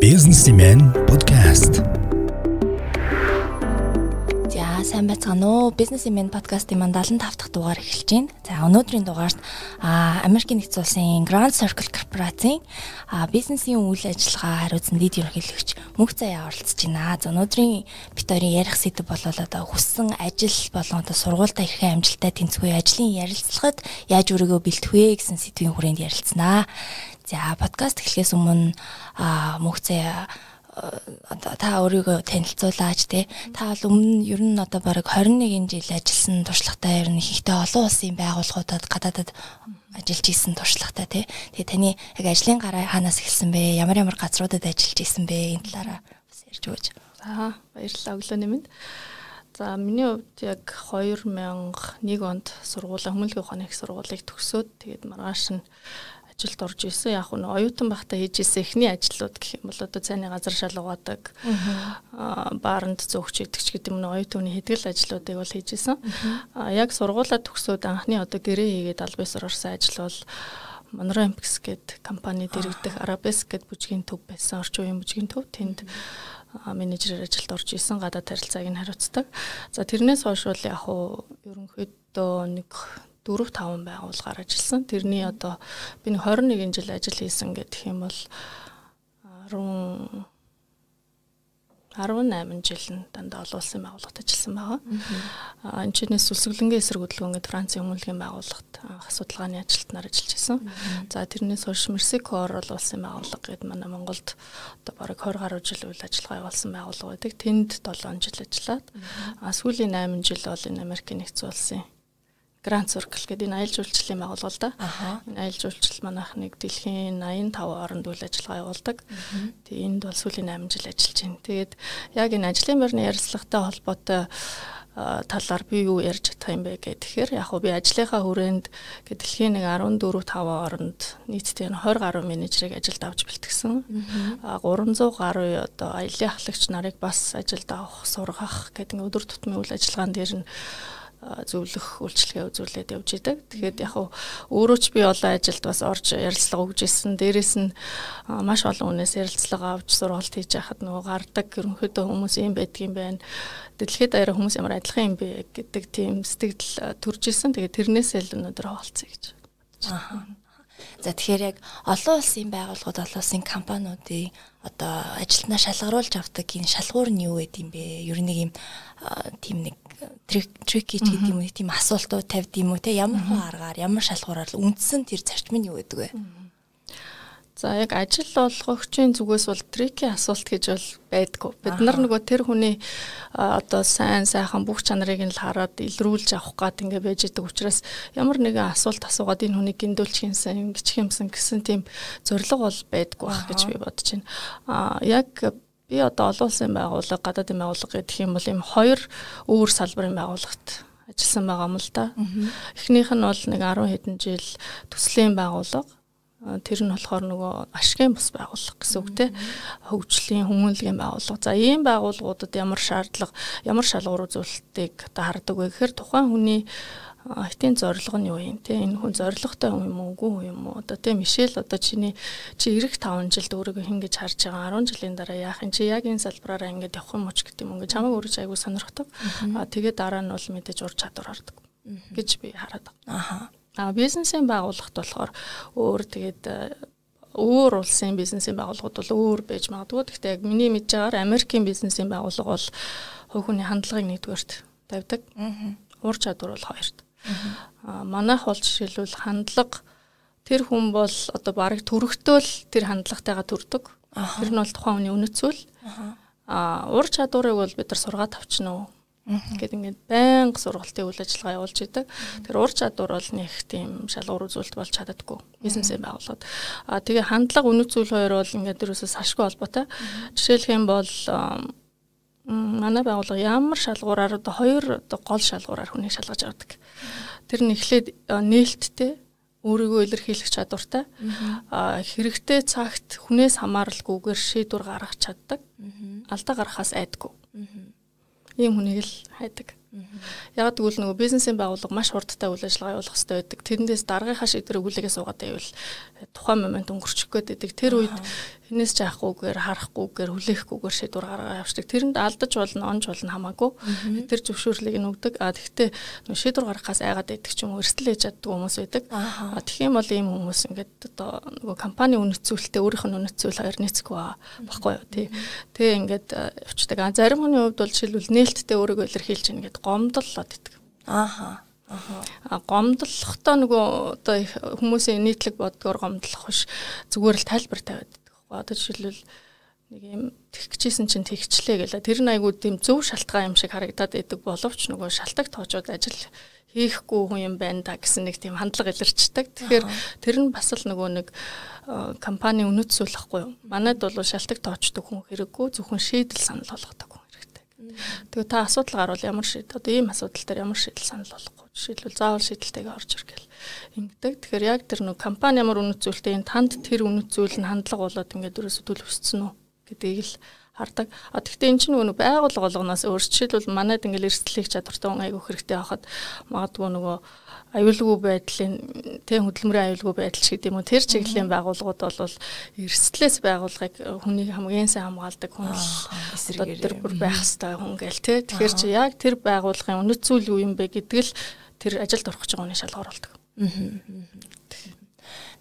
Businessman podcast. За сайн байцгаана уу? Businessman podcast-ийн маань 75 дахь дугаар эхэлж байна. За өнөөдрийн дугаарт Америкийн нэгдсэн улсын Grand Circle корпорацийн бизнесийн үйл ажиллагаа хариуцсан лид ерөнхийлөгч мөнх заяа оролцож байна. За өнөөдрийн бит хоёрын ярих сэдэв болол одоо хүссэн ажил болон одоо сургуультай хэрхэн амжилттай тэнцвгүй ажлын ярилцлагад яаж өөрийгөө бэлтэх вэ гэсэн сэдвийн хүрээнд ярилцсанаа. За подкаст эхлэхээс өмнө одоо та өөрийгөө танилцуулаач те. Та бол өмнө ер нь одоо бараг 21 жил ажилласан туршлагатай ер нь ихтэй олон улсын байгууллагуудад гадаадад ажиллаж исэн туршлагатай те. Тэгээ таны яг ажлын гараа хаанаас эхэлсэн бэ? Ямар ямар газруудад ажиллаж исэн бэ? Энэ талаараа бас ярьж өгөөч. За баярлалаа өглөө нэмэнд За миний хувьд яг 2001 онд сургуулаа хүмүүнлэгийн ухааны их сургуулийг төгсөөд тэгээд маргааш нь ажилд орж исэн. Яг нь оюутан байхдаа хийж исэн эхний ажлууд гэх юм бол одоо цайны газар шал угаадаг, бааранд зөөгч идэгч гэдэг юм оюутны хэдгэл ажлуудыг бол хийж исэн. Яг сургуулаа төгсөөд анхны одоо гэрээ хийгээд албасаар орсон ажил бол Monoramps гэдэг компани дэрэгдэх Arabesque гэдэг бүжгийн төв байсан. Орчин үеийн бүжгийн төв тэнд менежерээр ажилд орж исэн гадаад харилцааг нь хариуцдаг. За тэрнээс хойш бол яг хуу ерөнхийдөө нэг 4 5 байгууллагаар ажилласан. Тэрний одоо би 21 жил ажил хийсэн гэх юм бол 10 18 жил нь дандаа олон улсын байгууллагад ажилласан байгаа. Аа энэ чинээс сүлсгэлэнгийн эсрэг хөдөлгөөн гэдэг Францын хүмүүнлэгийн байгууллагад анх судалгааны ажилтнаар ажиллаж байсан. За тэрнээс хойш Мерсикор бол улсын байгууллага гэдэг манай Монголд одоо бараг 20 гаруй жил үйл ажиллагаа явуулсан байгууллага байдаг. Тэнд 7 жил ажиллаад сүүлийн 8 жил бол энэ Америкийн нэгдсэн улсын Grand Circle гэдэг энэ аялал жуулчлалын байгууллага да. Энэ аялал жуулчлал манайх нэг дэлхийн 85 оронд үйл ажиллагаа явуулдаг. Тэгээ энд бол сүүлийн 8 жил ажиллаж байна. Тэгээд яг энэ ажлын байрны ярилцлагатай холбоотой талаар би юу ярьж чадах юм бэ гэхээр яг би ажлынхаа хүрээнд дэлхийн нэг 14 5 оронд нийтдээ 20 гаруй менежерийг ажилд авч бэлтгэсэн. А 300 гаруй одоо аялын ахлагч нарыг бас ажилд авах, сургах гэдэг өдөр тутмын үйл ажиллагаан дээр нь зөвлөх үйлчлэгээ үзүүлээд явж идэг. Тэгээд яг өөрөө ч би олон ажилд бас орж ярилцлага өгж исэн. Дээрээс нь маш олон хүнээс ярилцлага авч сургалт хийж яхад нөгөө гардаг ерөнхийдөө хүмүүс юм байдгийм байна. Дэлхийд даяар хүмүүс ямар адилхан юм бэ гэдэг тийм сэтгэл төрж исэн. Тэгээд тэрнээсээ л өнөөдөр хаалцъя гэж. Аа. За тэгэхээр яг олон улсын байгууллагууд олон улсын компаниудын одоо ажилтнаа шалгаруулж авдаг энэ шалгуур нь юу гэдэм бэ? Ер нь нэг юм тийм нэг трики ч гэдэг юм уу тийм асуултууд тавьд юм уу те ямар хөө аргаар ямар шалгуураар үндсэн тэр зарчим нь юу гэдэг вэ? За яг ажил олгогчийн зүгээс бол трики асуулт гэж бол байдгүй. Бид нар нөгөө тэр хүний одоо сайн сайхан бүх чанарыг нь л хараад илрүүлж авах гад ингээ байж идэг учраас ямар нэгэн асуулт асуугаад энэ хүнийг гиндүүлчих юмсан, ингэчих юмсан гэсэн тийм зориг бол байдгүй байх гэж би бодож байна. А яг би одоо олон улсын байгууллага, гадаадын байгууллага гэх юм бол ийм хоёр өөр салбарын байгууллагт ажилласан байгаа юм л да. Эхнийх нь бол нэг 10 хэдэн жил төслийн байгууллага тэр нь болохоор нөгөө ашигын бус байгууллага гэсэн үг те. Хөгжлийн хүмүүнлэгийн байгууллага. За ийм байгууллагуудад ямар шаардлага, ямар шалгуур үзүүлэлтийг одоо хардаг вэ гэхээр тухайн хүний хэтийн зорилго нь юу юм те? Энэ хүн зорилготой юм уу үгүй юм уу? Одоо те Мишель одоо чиний чи ирэх 5 жилд өөрийгөө хингэж харж байгаа? 10 жилийн дараа яах юм чи яг энэ салбараараа ингэж явах юм уу ч гэдэг юм ингээд чамайг өөрөө айгу сонирхдаг. А тэгээ дараа нь бол мэдээж ур чадвар хардаг гэж би хараад байгаа. А бизнесийн байгууллагт болохоор өөр тэгээд өөр улсын бизнесийн байгууллагууд бол өөр байж магадгүй. Гэхдээ яг миний мэдж байгаагаар Америкийн бизнесийн байгууллага бол хувь хүний хандлагыг нэгдүгээрт тавьдаг. Ур чадвар бол хоёрт. Аа манайх бол жишээлбэл хандлага тэр хүн бол одоо барыг төрөхтөөл тэр хандлагатайгаа төрдөг. Тэр нь бол тухайн хүний үнэт зүйл. Аа ур чадварыг бол бид нар сургаад авчихна уу? Гэт ингээд байнга сургалтын үйл ажиллагаа явуулж идэг. Тэр ур чадвар бол нэг тийм шалгуур үзүүлэлт болж чаддаггүй. Бизнесээ байгуулад. Аа тэгээ хандлага үнэт зүйл хоёр бол ингээд дөрөөсөө сашгүй холбоотой. Жишээлх юм бол манай байгууллага ямар шалгуураар одоо хоёр одоо гол шалгуураар хүнийг шалгаж авдаг. Тэр нь эхлээд нээлттэй өөрийгөө илэрхийлэх чадвартай а хэрэгтэй цагт хүнээс хамааралгүйгээр шийдвэр гаргах чаддаг алдаа гаргахаас айдгүй ийм хүнийг л хайдаг Яг тэгвэл нөгөө бизнесийн байгууллага маш хурдтай үйл ажиллагаа явуулах хэрэгтэй байдаг. Тэрнээс дараагийнхаа шийдвэрийг хүлээгээ суугаад байвал тухайн момент өнгөрчих гээд байдаг. Тэр үед хинээс ч яахгүйгээр харахгүйгээр хүлээхгүйгээр шийдвэр гаргаа явуулдаг. Тэрэнд алдаж болно, онж болно хамаагүй. Тэр зөвшөөрлийг нь өгдөг. А тэгвэл шийдвэр гаргахаас айгаад байдаг ч юм уу эрсдэл хийж чаддаг хүмүүс байдаг. Тэгэх юм бол ийм хүмүүс ингээд одоо нөгөө компани үнэт зүйлтэй өөрийнх нь үнэт зүйл хоёр нийцэхгүй баггүй юу тий. Тэгээ ингээд явчихдаг. А зарим хүний хувьд бол жишээлбэл нээлттэй өөрийгөө илэрхийлж ийн гэд гомдлолоод идэг. Ааха. А гомдлохдоо нөгөө одоо хүмүүсийн нийтлэг бодгоор гомдлох биш зүгээр л тайлбар тавиад Одоо жишээлбэл нэг юм тэгчихсэн чинь тэгчлээ гэлээ. Тэр нь айгуу тийм зөв шалтгаан юм шиг харагдаад идэг боловч нөгөө шалтгаан тоочод ажил хийхгүй хүн юм байна да гэсэн нэг тийм хандлага илэрчдэг. Тэгэхээр тэр нь бас л нөгөө нэг компани үнэт зүйлэхгүй юу. Манайд бол шалтгаан тоочдог хүн хэрэггүй зөвхөн шийдэл санал болгодог хүн хэрэгтэй. Тэгээ та асуудал гарвал ямар шийд одоо ийм асуудал дээр ямар шийдэл санал болгохгүй. Жишээлбэл заавал шийдэлтэйгээ орж иргээл ингэдэг. Тэгэхээр яг тэр нэг компани ямар үнэт зүйлтэй энэ танд тэр үнэт зүйл нь хандлага болоод ингээд дөрөөсө төлөвшсөн үү гэдгийг л хардаг. А тэгвэл эн чинь нөгөө байгууллага болгоноос өөр жишээлбэл манайд ингээд эрсдлийг чадвартай хүн айгүйх хэрэгтэй байхад магадгүй нөгөө аюулгүй байдлын тэг хөдөлмөрийн аюулгүй байдал ч гэдэм үү тэр чиглэлийн байгууллагууд бол эрсдлээс байгууллагыг хүний хамгийн сайн хамгаалдаг хүн эсрэгээр бүр байх хэрэгтэй хүн гээл тэг тэгэхээр чи яг тэр байгууллагын үнэт зүйл юу юм бэ гэдэг л тэр ажилд орох гэж байгаа хүний шалгуур болдог.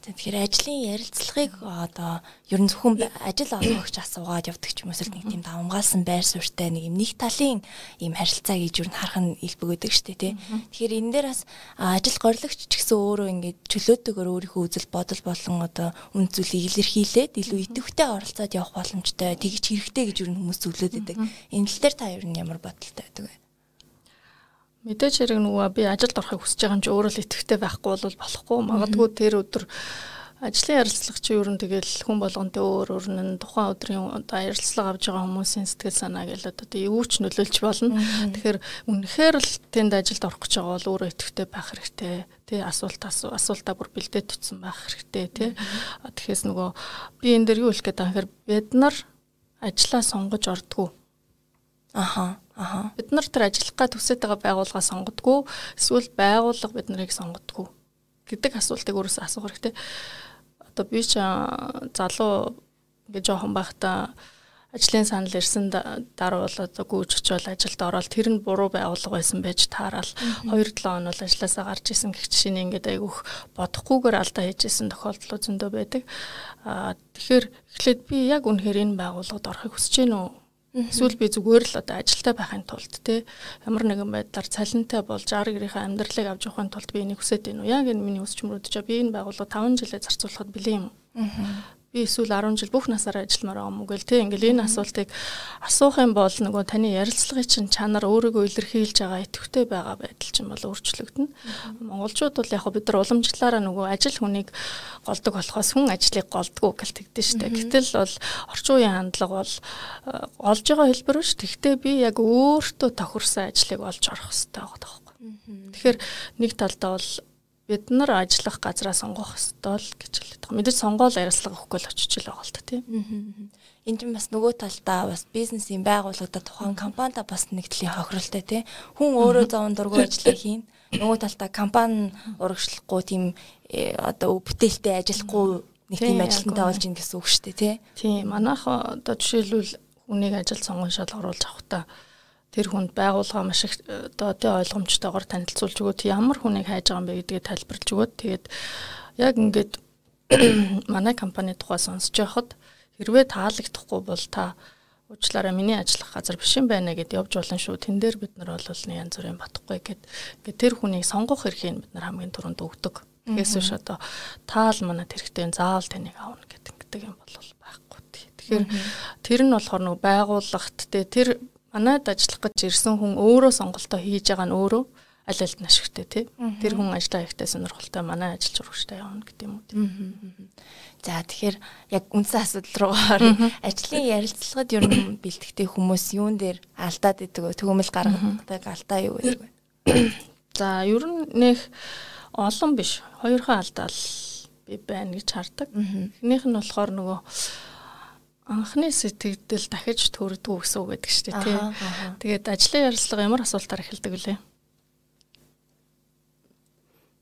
Тэгэхээр ажлын ярилцлагыг одоо ер нь зөвхөн ажил олгогч асуугаад явдаг ч юм уу нэг тийм давмгаалсан байр суурьтай нэг юм нэг талын ийм харилцаа гэж ер нь харах нь илбэг өгдөг дээ тий. Тэгэхээр энэ дээр бас ажил горлогч ч гэсэн өөрөө ингээд чөлөөтэйгээр өөрийнхөө үзэл бодол болон одоо үн зүйлийг илэрхийлээд илүү идэвхтэй оролцоод явах боломжтой тэгж хэрэгтэй гэж ер нь хүмүүс зөвлөд байдаг. Энэ тал дээр та ер нь ямар бодолтой байдаг вэ? Мэдээж хэрэг нөгөө би ажилд орохыг хүсэж байгаа юм чи өөрөө л итгэвтэй байхгүй бол болохгүй. Магадгүй тэр өдөр ажлын ярилцлага чи ер нь тэгэл хүн болгонтэй өөр өөр нь тухайн өдрийн одоо ярилцлага авж байгаа хүмүүсийн сэтгэл санаа гэл одоо юу ч нөлөөлж болно. Тэгэхээр үнэхээр л тэнд ажилд орох гэж байгаа бол өөрөө итгэвтэй байх хэрэгтэй. Тэ асуулт асуултаа бүр бэлдээд tutсан байх хэрэгтэй тий. Тэгэхээр нөгөө би энэ дэр юу хэлэх гээд байгаа хэрэг бид нар ажлаа сонгож ордгоо. Аха Аха. Бид нар тэр ажиллах гад төсөөд байгаа байгууллага сонгодгоо эсвэл байгууллага бид нарыг сонгодгоо гэдэг асуултыг өөрөөсөө асуух хэрэгтэй. Одоо би ч залуу ингээ жоохон байхдаа ажлын санал ирсэн дараа бол одоо гүйж очивол ажилд ороод тэр нь буруу байгууллага байсан байж таарал 2-7 он бол ажилласаа гарч исэн гэх жишээ нь ингээд айгүйх бодохгүйгээр алдаа хийжсэн тохиолдол зөндөө байдаг. Аа тэгэхээр эхлээд би яг үнэхээр энэ байгууллагад орохыг хүсэж гэнэ үү? Эсвэл би зүгээр л одоо ажилтаа байхын тулд те ямар нэгэн байдлаар цалинтай болж 60 гэрийнхээ амьдралыг авч явахын тулд би энийг хүсэж байна уу? Яг энэ миний хүсч мөрөдөж би энэ байгууллага 5 жилээ зарцуулахад бэлэн юм. Би эсвэл 10 жил бүх насаараа ажилламаар байгаа гэл тий ингээл энэ асуултыг асуух юм бол нөгөө таны ярилцлагын чинь чанар өөрийгөө илэрхийлж байгаа идэвхтэй байгаа байдал чинь бол өөрчлөгдөнө. Монголчууд бол яг бид нар уламжлалаараа нөгөө ажил хүнийг голдог болохоос хүн ажлыг голдгоо гэл тэгдэж штэ. Гэтэл бол орчин үеийн хандлага бол э, олж байгаа хэлбэр биш. Тэгтээ би яг өөртөө тохирсон ажлыг олж орох хэрэгтэй байгаа тоххой. Тэгэхээр нэг талдаа бол бид нар ажиллах газраа сонгох ёстой л гэж хэлээд байгаа. Мэдээж сонгоол арилслага өгөхгүй л очиж л байгаа л та тийм. Энд чинь бас нөгөө талдаа бас бизнесийн байгууллагад тухайн компанида бас нэг төрлийн хохиролтой тий. Хүн өөрөө зовон дургүй ажиллах хийн. Нөгөө талдаа компани урагшлахгүй тийм э, одоо бүтээлтэй ажиллахгүй нэг тийм ажилтнтай болж ийн гэсэн үг шүү дээ тий. Тийм. Манайх одоо жишээлбэл хүнийг ажил сонгон шал оруулж авах та тэр хүнд байгууллага маш их одоо тий ойлгомжтойгоор танилцуулж өгөөд ямар хүнийг хайж байгаа юм бэ гэдгээ тайлбарлаж өгөөд тэгээд яг ингээд манай компани тухай сонсож байхад хэрвээ таалагдахгүй бол та уучлаарай миний ажиллах газар биш юм байна гэд явж болно шүү. Тэн дээр бид нар бол янз бүрийн батхгүй гэд ингээд тэр хүнийг сонгох эрхийг бид нар хамгийн түрүүнд өгдөг. Тэгээс биш одоо таал манад хэрэгтэй заавал таныг аавна гэдэг ингэдэг юм бол байхгүй. Тэгэхээр тэр нь болохоор нэг байгууллагт тэр манайд ажиллах гэж ирсэн хүн өөрөө сонголтоо хийж байгаа нь өөрөө аль аль нь ашигтай тий. Тэр хүн ажиллаа ихтэй сонирхолтой манай ажиллаж урагштай явна гэдэг юм уу тий. За тэгэхээр яг үндсэн асуудал руугаа орно. Ажлын ярилцлагад ер нь бэлтгэдэг хүмүүс юун дээр алдаад идэг вэ? Төгөөмөл гаргадаг алдаа юу гэдэг вэ? За ер нь нэг олон биш. Хоёрхан алдаа л би байна гэж хардаг. Эхнийх нь болохоор нөгөө анхны сэтгэл дахиж төрдгүү гэсэн үг гэдэг дээ тий. Тэгээд ажлын ярилцлага ямар асуултаар эхэлдэг вүлээ?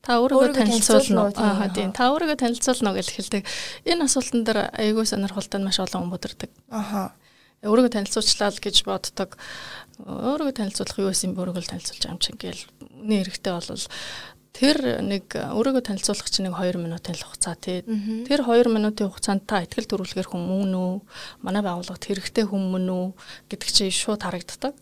Та өөрийгөө танилцуулна уу? Аа тийм. Та өөрийгөө танилцуулна уу гэж эхэлдэг. Энэ асуултан дээр айгүй сонирхолтой маш олон хүмүүс өдөрдөг. Аха. Өөрийгөө танилцуулчлаа л гэж боддог. Өөрийгөө танилцуулах юу бэ? Өөрийгөө танилцуулж юм чинь гээл үнэ хэрэгтэй болвол Тэр нэг өөрийгөө танилцуулах чинь нэг 2 минутын л хугацаа тий. Тэр 2 минутын хугацаанд та ихтгэл төрүүлэхэр хүмүүн үү? Манай байгууллагт хэрэгтэй хүмүүн үү гэдэг чинь шууд харагддаг.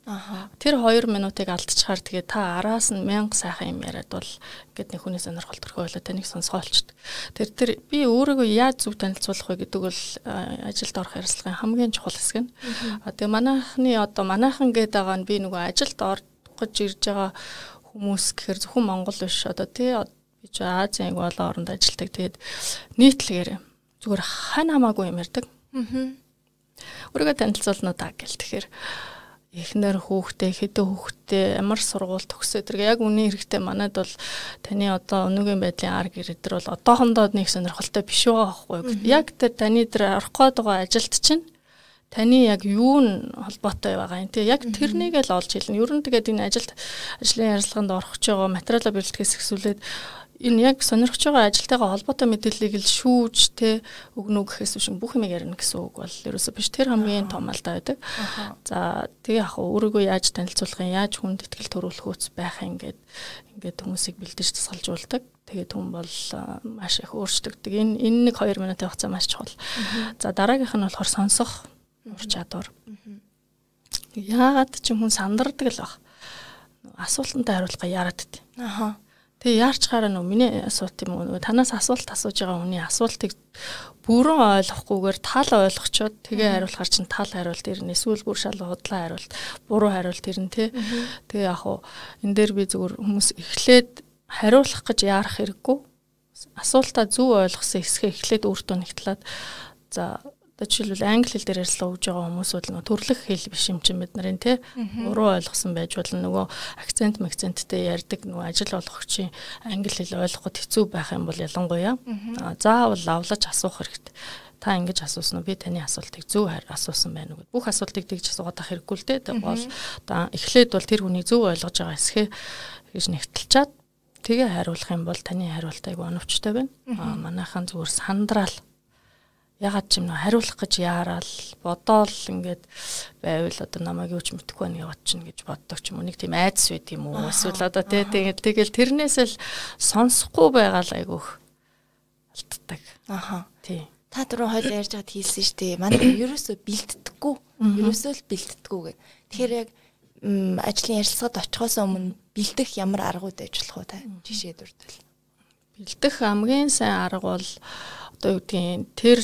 Тэр 2 минутыг алдчихаар тэгээ та араас нь мянга сайхан юм яриад бол гэд нэг хүний сонирхол төрхөө болоо таныг сонсгоолчд. Тэр тэр би өөрийгөө яаж зөв танилцуулах вэ гэдэг бол ажилд орох ярилцлагын хамгийн чухал хэсэг нь. Тэгээ манайхны одоо манайхан гээд байгаа нь би нөгөө ажилд орох гэж ирж байгаа хүмүүс гэхэр зөвхөн Монгол биш одоо тий би ч Азийн аяг олон оронд ажилладаг. Тэгээд нийтлэгээр зүгээр хань хамаагүй юм ярьдаг. Аа. Өөрийгөө танилцуулна та гэл тэгэхээр эхнэр хүүхдээ хэдэн хүүхдээ ямар сургууль төгсөө тэр яг үний хэрэгтэй манад бол таны одоо өнөөгийн байдлын ар гэр дээр бол одоохондоо нэг сонирхолтой биш байгаа байхгүй яг тэр таны тэр орох гээд байгаа ажилд чинь таны яг юу нь холбоотой байгаа юм те яг тэрнийг л олж хэлнэ. Ер нь тэгээд энэ ажилд ажлын ярилцлаганд орох ч байгаа материалаа бэлтгэхээс эхсүүлээд энэ яг сонирхож байгаа ажилтайгаа холбоотой мэдээллийг л шүүж те өгнө гэхээс биш бүх юм ярина гэсэн үг бол ерөөсөө биш тэр хамгийн том алдаа байдаг. За тэгээ яг өөрийгөө яаж танилцуулах юм яаж хүнд ихтгэл төрүүлэх үүс байх юм гээд ингээд хүмүүсийг бэлдэж тасгалжуулдаг. Тэгээд хүн бол маш их өөрчлөгдөг. Энэ энэ нэг 2 минутын хугацаа маш чухал. За дараагийнх нь болохоор сонсох ур чадвар. Яагаад ч юм хүн сандардаг л баг. Асуултандаа хариулахаа яарад дээ. Аха. Тэгээ яарч гараа нөө миний асуулт юм уу? Танаас асуулт асууж байгаа хүний асуултыг бүрэн ойлгохгүйгээр тал ойлгочоод тэгээ хариулахар чинь тал хариулт ирнэ. Эсвэл бүр шал худлаа хариулт, буруу хариулт ирнэ тий. Тэгээ яг уу энэ дээр би зүгээр хүмүүс эхлээд хариулах гэж яарах хэрэггүй. Асуултаа зөв ойлгосон хэсгээ эхлээд өөртөө нэгтлээд за Одоо жишээлбэл англи хэл дээр ярьслаа өгж байгаа хүмүүс бол нөгөө төрлөх хэл биш юм чинь бид нарын тий уруу ойлгосон байж болно нөгөө акцент макценттэй ярьдаг нөгөө ажил олгогчийн англи хэл ойлгоход хэцүү байх юм бол ялангуяа. Заавал авлаж асуух хэрэгтэй. Та ингэж асуусан уу? Би таны асуултыг зөв асуусан байна уу? Бүх асуултыг тэгж асуугаад ах хэрэггүй л дээ бол одоо эхлээд бол тэр хүний зөв ойлгож байгаа эсхэ гэж нэгтэлчаад тэгээ хариулах юм бол таны хариултыг оновчтой байна. А манайхан зүгээр сандраал ягаад ч юм нөө хариулах гэж яараал бодоол ингээд байвал одоо намайг юу ч мэдэхгүй байна яваад чинь гэж боддог ч юм уу нэг тийм айдас байт юм уу эсвэл одоо тий тэгээд тэгэл тэрнээс л сонсохгүй байгаа л айгүйх алддаг. Аха. Тий. Та түрүү хойл ярьж байгаад хэлсэн шүү дээ. Манай ерөөсөө бэлддэггүй. Ерөөсөө л бэлддэггүй гэх. Тэгэхээр яг ажлын ярилцлагад очихоос өмнө бэлдэх ямар аргууд болох вэ та жишээ дурдвал. Бэлдэх хамгийн сайн арга бол одоо юу гэдгийг тэр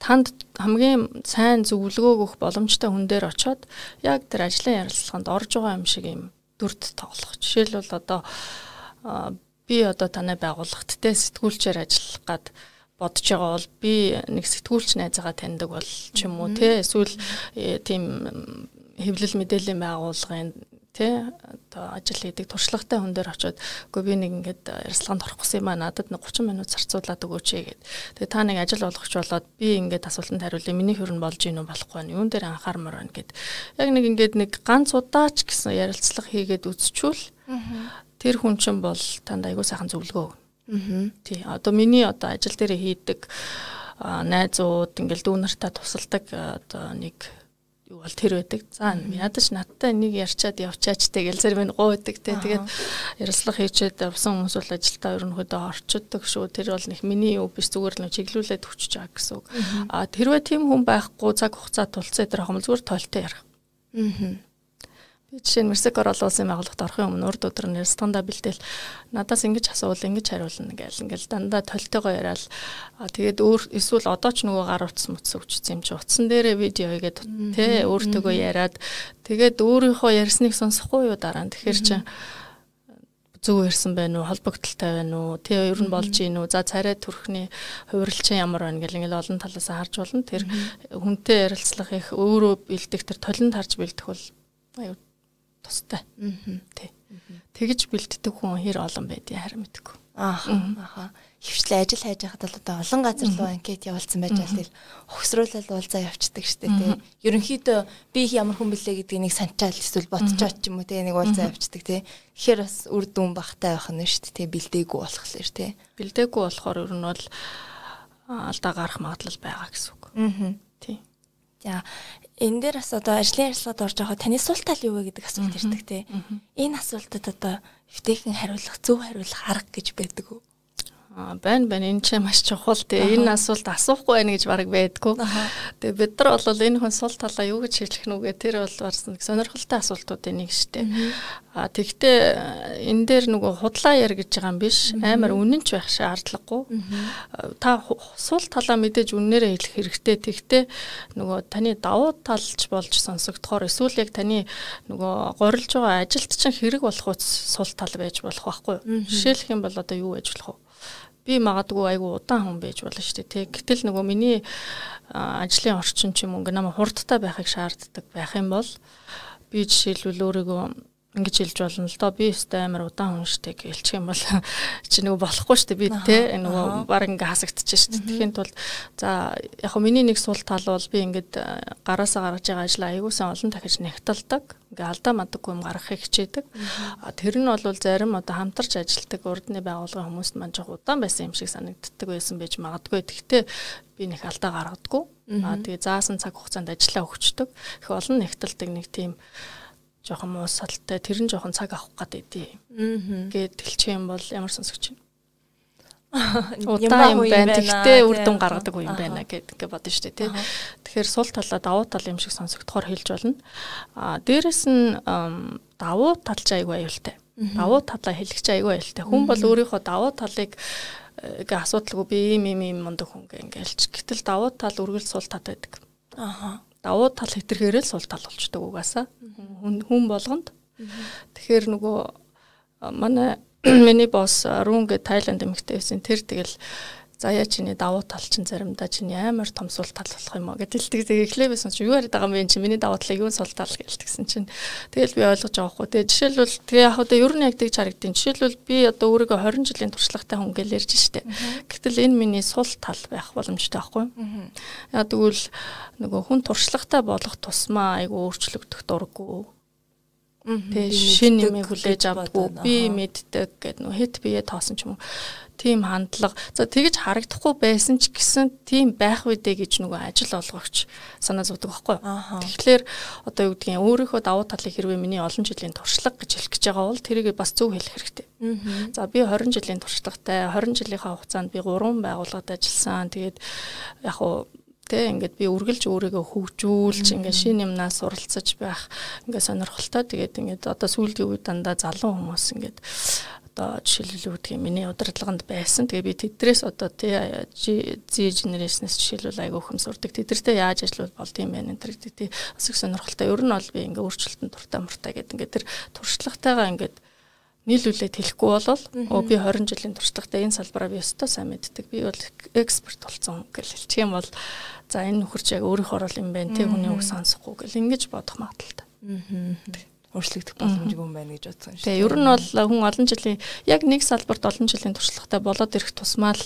танд хамгийн сайн зөвлөгөө өгөх боломжтой хүн дээр очиод яг тэр ажлын ярилцлаганд орж байгаа юм шиг юм дүрд тоглох. Жишээлбэл одоо би одоо танай байгууллагт те сэтгүүлчээр ажиллах гад бодож байгаа бол би нэг сэтгүүлч найзаагаа таньдаг бол ч юм уу те эсвэл э, тийм хэвлэл мэдээллийн байгууллагын тий одоо ажил хийдэг туршлагатай хүн дээр очиод үгүй би нэг ингээд ярилцлаганд орох гэсэн юм аа надад нэг 30 минут зарцуулаад өгөөч гэгээд тэгээ та нэг ажил болгоч болоод би ингээд асуултанд хариулъя миний хөрн болж гинүү болохгүй байна юун дээр анхаармаар байна гэд. Яг нэг ингээд нэг ганц удаач гэсэн ярилцлага хийгээд үзчихвэл тэр хүн чинь бол танд айгуу сайхан зөвлөгөө өгнө. Тий одоо миний одоо ажил дээр хийдэг найзууд ингээл дүүнартаа тусалдаг одоо нэг юу бол тэр байдаг. За ядаж надтай нэг ярьчаад явчаач тэгэл зэрэг минь гуйдаг те. Тэгээд ярилцлага хийчээд явсан хүмүүс бол ажилдаа ерөнхийдөө орчдөг шүү. Тэр бол нэг миний юу биш зүгээр л чиглүүлээд хүчж байгаа гэсэн үг. А тэрвээ тийм хүн байхгүй цаг хугацаа тулцаа дээр хомл зүгээр тойлтой ярих. Аа Би жишээ нь Мерсекор олон улсын байгууллагт орохын өмнө урд өдөр нэр стандаа бэлдээл надаас ингэж асуувал ингэж хариулна гээл ингээл дандаа толтойгоо яриад тэгээд өөр эсвэл одоо ч нөгөө гар утас мутс өвчсөн юм чи утсан дээрээ видео хийгээд тэ өөртөөгөө яриад. Тэгээд өөрийнхөө ярьсныг сонсохгүй юу дараа нь? Тэгэхээр чи зөв ярьсан байна уу? Холбогдолтой байна уу? Тий ер нь болж гин үү? За царай төрхний хувирлчин ямар байна гэл ингээл олон талаас харж болно. Тэр хүнтэй ярилцлага их өөрөө бэлдэх тэр толинд харж бэлдэх бол аюу тустай. Аа. Тий. Тэгж бэлддэг хүн хэр олон байдгийг харин мэдгүй. Ааха. Ааха. Хөвчлээ ажил хайж байхад бол одоо олон газар руу анкет явуулсан байж байгаа тэгэл ухсруулал уулзаа явцдаг штэ тий. Ерөнхийдөө би их ямар хүн блэ гэдгийг нэг санчаал эсвэл бодцоод ч юм уу тий нэг уулзаа явцдаг тий. Тэгэхээр бас үр дүн багтай байх нь штэ тий бэлдээгүй болохоор тий. Бэлдээгүй болохоор ер нь бол алдаа гарах магадлал байгаа гэсэн үг. Аа. Тий. За энэ дээр бас одоо ажлын ярилцлагад орж байгаа таны сул тал юу вэ гэдэг асуулт ирдэг тий. Энэ асуултад одоо эвтэйхэн хариулах, зөв хариулах арга гэж байдаг уу? Байна байна энэ ч маш чухал тий энэ асуулт асуухгүй байна гэж бараг байдгүй. Тэгээ бид нар бол энэ хүн сул талаа юу гэж хэлэх нүгэ тэр бол барсан сонирхолтой асуултуудын нэг штэ. Аа тэгтээ энэ дээр нөгөө худлаа яар гэж байгаа юм биш амар үнэнч байх шаардлагагүй. Та сул талаа мэдээж үннээрээ хэлэх хэрэгтэй. Тэгтээ нөгөө таны давуу талч болж сонсогдохоор эсвэл яг таны нөгөө горилж байгаа ажилт чинь хэрэг болох үс сул тал байж болох байхгүй юу? Жишээлх юм бол одоо юу байж болох вэ? Би магадгүй айгу удаан хүн байж болно шүү дээ. Гэтэл нөгөө миний ажлын орчин ч юм уу намайг хурдтай байхыг шаарддаг байх юм бол би жишээлбэл өөрийгөө ингэж хэлж болно л доо. Би өстэй амар удаан хүн штэ гэлчих юм бол чи нөгөө болохгүй штэ би те. Нөгөө баг ингээ хасагдчих штэ. Тэгэхэд бол за яг хөө миний нэг сул тал бол би ингээд гараасаа гаргаж байгаа ажлаа аягуулсан олон дахиж нягталдаг ингээ алдаа мадаггүй юм гаргахыг хичээдэг. Тэр нь бол зарим одоо хамтарч ажилтдаг урдны байгууллагын хүмүүст маань жоох удаан байсан юм шиг санагддаг байсан байж магадгүй. Гэхдээ би нэг алдаа гаргадаггүй аа тэгээ заасан цаг хугацаанд ажиллаа өгчдөг. Их олон нягталдаг нэг тийм жоохон муусалтай тэр нь жоохон цаг авах гад идэв. Аа. Гэт хэлчих юм бол ямар сонсогч байна. Удаа юм байна. Тэгтээ үр дүн гаргадаг юм байна гэд ингээ бодно шүү дээ тий. Тэгэхээр сул талаа давуу тал юм шиг сонсогдохоор хэлж болно. Аа дээрэс нь давуу талч айгүй аюултай. Давуу талаа хэлэх чи айгүй аюултай. Хүн бол өөрийнхөө давуу талыг ингээ асуудалгүй би ийм ийм ийм мундаг хүн ингээ ингээл гэтэл давуу тал үргэлж сул тат байдаг. Аха давуу тал хэтэрхээрээ л сул тал болчдөг угаасаа. Хүн болгонд. Тэгэхээр нөгөө манай миний босс Рун гэ Тайланд эмэгтэй байсан. Тэр тэгэл заяа чиний давуу тал чинь заримдаа чиний амар том сул тал болох юм аа гэдэг л тэг эхлээ байсан чи юу яриад байгаа юм бэ? Чи миний давуу талыг юу сул тал гэлтгсэн чинь? Тэгэл би ойлгож байгаа хгүй тэгээ жишээлбэл тэгээ яг одоо ер нь яг тэгж харагдیں۔ жишээлбэл би одоо өөрийгөө 20 жилийн туршлагатай хүн гэж ярьж штэ гэтэл энэ миний сул тал байх боломжтой байхгүй яа тэгвэл нөгөө хүн туршлагатай болох тусмаа айгу өөрчлөгдөх дурггүй. Тэгээ шин нэмийг хүлээж авдаггүй би мэддэг гэдэг нөх хэд бие тоосон ч юм уу тийм хандлага. За тэгэж харагдахгүй байсан ч гэсэн тийм байх үедээ гэж нөгөө ажил олгогч санаа зовдөг байхгүй. Тэгэхээр одоо юу гэдгийг өөрийнхөө давуу талыг хэрвээ миний олон жилийн туршлага гэж хэлэх гэж байгаа бол тэрийг бас зөв хэлэх хэрэгтэй. За би 20 жилийн туршлагатай 20 жилийнхаа хугацаанд би 3 байгууллагад ажилласан. Тэгээд яг уу Тэ ингээд би үргэлж өөрийгөө хөгжүүлж ингээд шин юмнаас суралцаж байх ингээд сонирхолтой. Тэгээд ингээд одоо сүүлийн үед дандаа залуу хүмүүс ингээд одоо жишээлбэл үүдгийг миний удирдлаганд байсан. Тэгээ би тэдрээс одоо тий Z generation-с жишээлбэл айгүй хөм сурдаг. Тэдэртэй яаж ажиллавал болд юм бэ энэ төр тий бас их сонирхолтой. Ер нь бол би ингээ өөрчлөлтөнд дуртай муртай гэдэг ингээ тэр туршлагатайгаа ингээд нийлүүлээд хэлэхгүй болол оо би 20 жилийн туршлагатай энэ салбараа би өстой сайн мэддэг. Би бол эксперт болсон гэж хэлчих юм бол за энэ нөхөрч яг өөрийнхөө орол юм байна. Тэг хүний үг сонсохгүй гэл ингэж бодох магадaltaй. Өөрчлөгдөх боломжгүй юм байна гэж бодсон шүү. Тэгээ ер нь бол хүн олон жилийн яг нэг салбарт олон жилийн туршлагатай болоод ирэх тусмаа л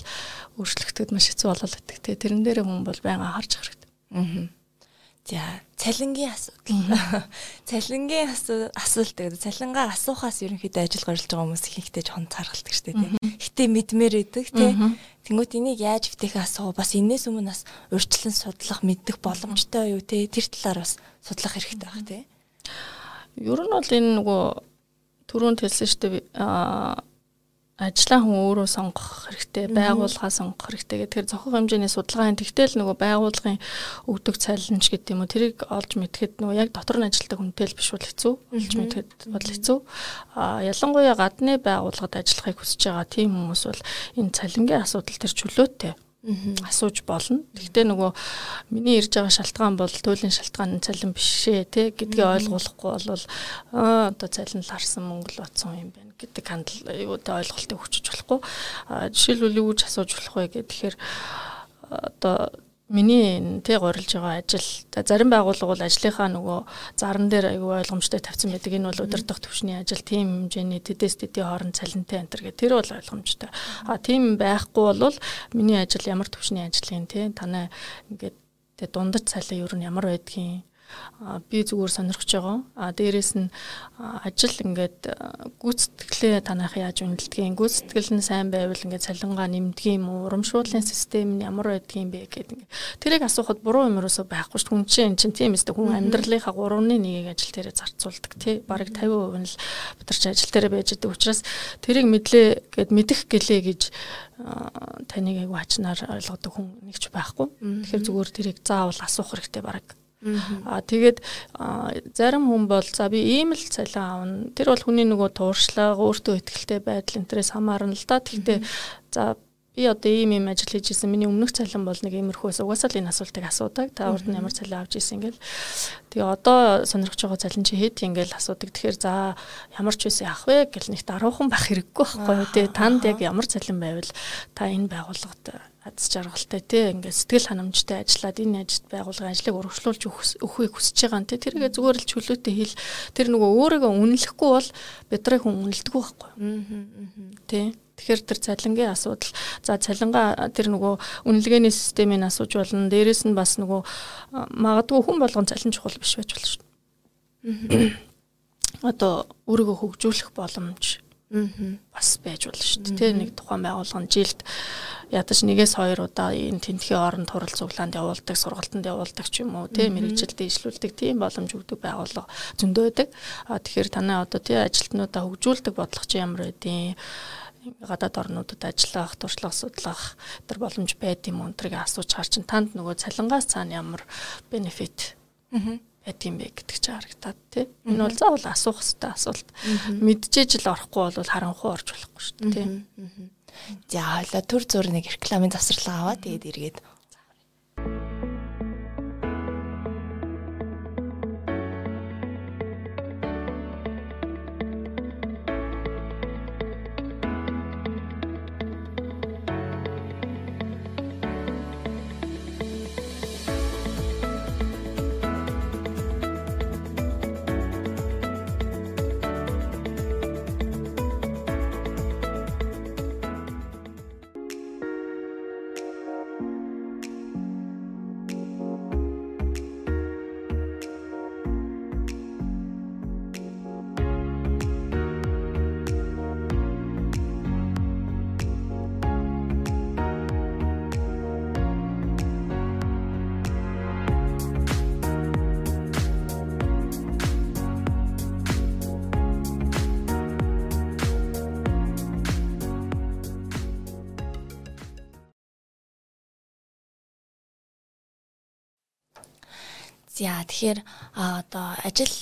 өөрчлөгдөд маш хэцүү болоод байдаг. Тэгээ тэрэн дээр хүн бол байнга харж хэрэгтэй. Аа. За, цалингийн асуудал. Цалингийн асуулт гэдэг. Цалингаа асуухаас ерөнхийдөө ажил гарч байгаа хүмүүс ихэнхдээ жоохон царгалдаг шүү дээ. Гэтэ мэдмээр идэг тий. Тэнгүүт энийг яаж втэхээ асуу бас энэс өмнө бас урьдчилан судлах мэддэг боломжтой юу тий. Тэр талаар бас судлах хэрэгтэй байх тий. Ер нь бол энэ нөгөө түрүүнд хэлсэн шүү дээ ажлаа хүн өөрөө сонгох хэрэгтэй, байгууллага сонгох хэрэгтэй гэдэг. Тэгэхээр зохио хэмжээний судалгааны тэгтэл нөгөө байгууллагын өгдөг цалинч гэдэг юм уу тэрийг олж мэдхэд нөгөө яг дотор нь ажилладаг хүнтэй л биш бол хэцүү. Олж мэдхэд бол хэцүү. А ялангуяа гадны байгууллагад ажиллахыг хүсэж байгаа тийм хүмүүс бол энэ цалингийн асуудал төр чөлөөтэй асууж болно. Гэхдээ нөгөө миний ирж байгаа шалтгаан бол туйлын шалтгаан цалин биш ээ те гэдгийг ойлгуулахгүй бол одоо цалин л харсан мөнгө л утсан юм байна гэдэг хандлага юутай ойлголтыг өгчөж болохгүй. Жишээлбэл юу гэж асууж болох вэ гэхээр одоо миний тэ гурилж байгаа ажил зарим байгууллага бол ажлынхаа нөгөө заран дээр аюу ойлгомжтой тавьсан байдаг. Энэ бол удирдах төвшний ажил, тийм хэмжээний тэдэс тэдийн хооронд цалинтай энэ гэх тэр бол ойлгомжтой. А тийм байхгүй бол миний ажил ямар төвшний юм те танай ингээд тэ дундаж цалин ер нь ямар байдгийг би зүгээр сонирхож байгаа. А дээрэс нь ажил ингээд гүйцэтгэлээ танах яаж үнэлдгийг, гүйцэтгэл нь сайн байвал ингээд цалингаа нэмдэг юм уу, урамшууллын систем нь ямар байдгийг бэ гэдэг ингээд. Тэрийг асуухад буруу юм ерөөсөө байхгүй шүү. Хүн чинь чинь тийм эсдэг хүн амьдралынхаа 3-ны 1-ийг ажил дээрээ зарцуулдаг тий. Бараг 50% нь л битэрч ажил дээрээ байж байгаа учраас тэрийг мэдлээ гэд мэдэх гэлээ гэж таныг айгу хачнаар ойлгодог хүн нэг ч байхгүй. Тэгэхээр зүгээр тэрийг заавал асуух хэрэгтэй бараг Аа тэгээд зарим хүн бол за би ийм л цалин аавна. Тэр бол хүний нөгөө тууршлага, өөртөө ихтэй байдал энтрээс хамаарна л да. Тэгтээ за би одоо ийм ийм ажил хийж исэн. Миний өмнөх цалин бол нэг иймэрхүү ус. Угаасаа л энэ асуултыг асуудаг. Та урд нь ямар цалин авч исэн гэл. Тэгээ одоо сонирхож байгаа цалин чи хэд ингээл асуудаг. Тэгэхээр за ямар ч үсэн ах вэ гэл нэг даруухан байх хэрэггүй байхгүй юу. Тэгээ танд яг ямар цалин байвал та энэ байгууллагад аз жаргалтай тий ингээд сэтгэл ханамжтай ажиллаад энэ ажилд байгуулгын ажлыг урагшлуулж өгөхийг хүсэж байгаа нь тий тэргээ зүгээр л чөлөөтэй хэл. Тэр нөгөө өөрийгөө үнэлэхгүй бол бидрээ хүн үнэлдэггүй байхгүй тий Тэгэхээр тэр цалингийн асуудал. За цалингаа тэр нөгөө үнэлгээний системийг асууж болно. Дээрээс нь бас нөгөө магадгүй хүн болгон цалин чухал биш байж болно шүү. Одоо өөрийгөө хөгжүүлэх боломж бас байж болно шүү дээ. Тэ нэг тухайн байгууллага жилд ядаж нэгээс хоёр удаа энэ тентхийн орон турал цуглаанд явуулдаг, сургалтанд явуулдаг ч юм уу, тэ мэрэгжил дэвшлүүлдэг тийм боломж өгдөг байгууллага зөндөө байдаг. А тэгэхээр танай одоо тий ажилтнуудаа хөгжүүлдэг бодлого чи ямар байдیں۔ гадаад орнуудад ажиллах, туршлага судлах тэр боломж байд юм уу өнтрийг асууж хар чин танд нөгөө цалингаас цаана ямар бенефит байдгийм бэ гэдэг чи харагдаад тий. Энэ бол заавал асуух хэрэгтэй асуулт. Мэдчихэж л орохгүй бол харанхуй орж болохгүй шүү дээ тий. За хойлоо төр зур нэг рекламын завсарлага аваа тэгээд эргээд За тэгэхээр одоо ажил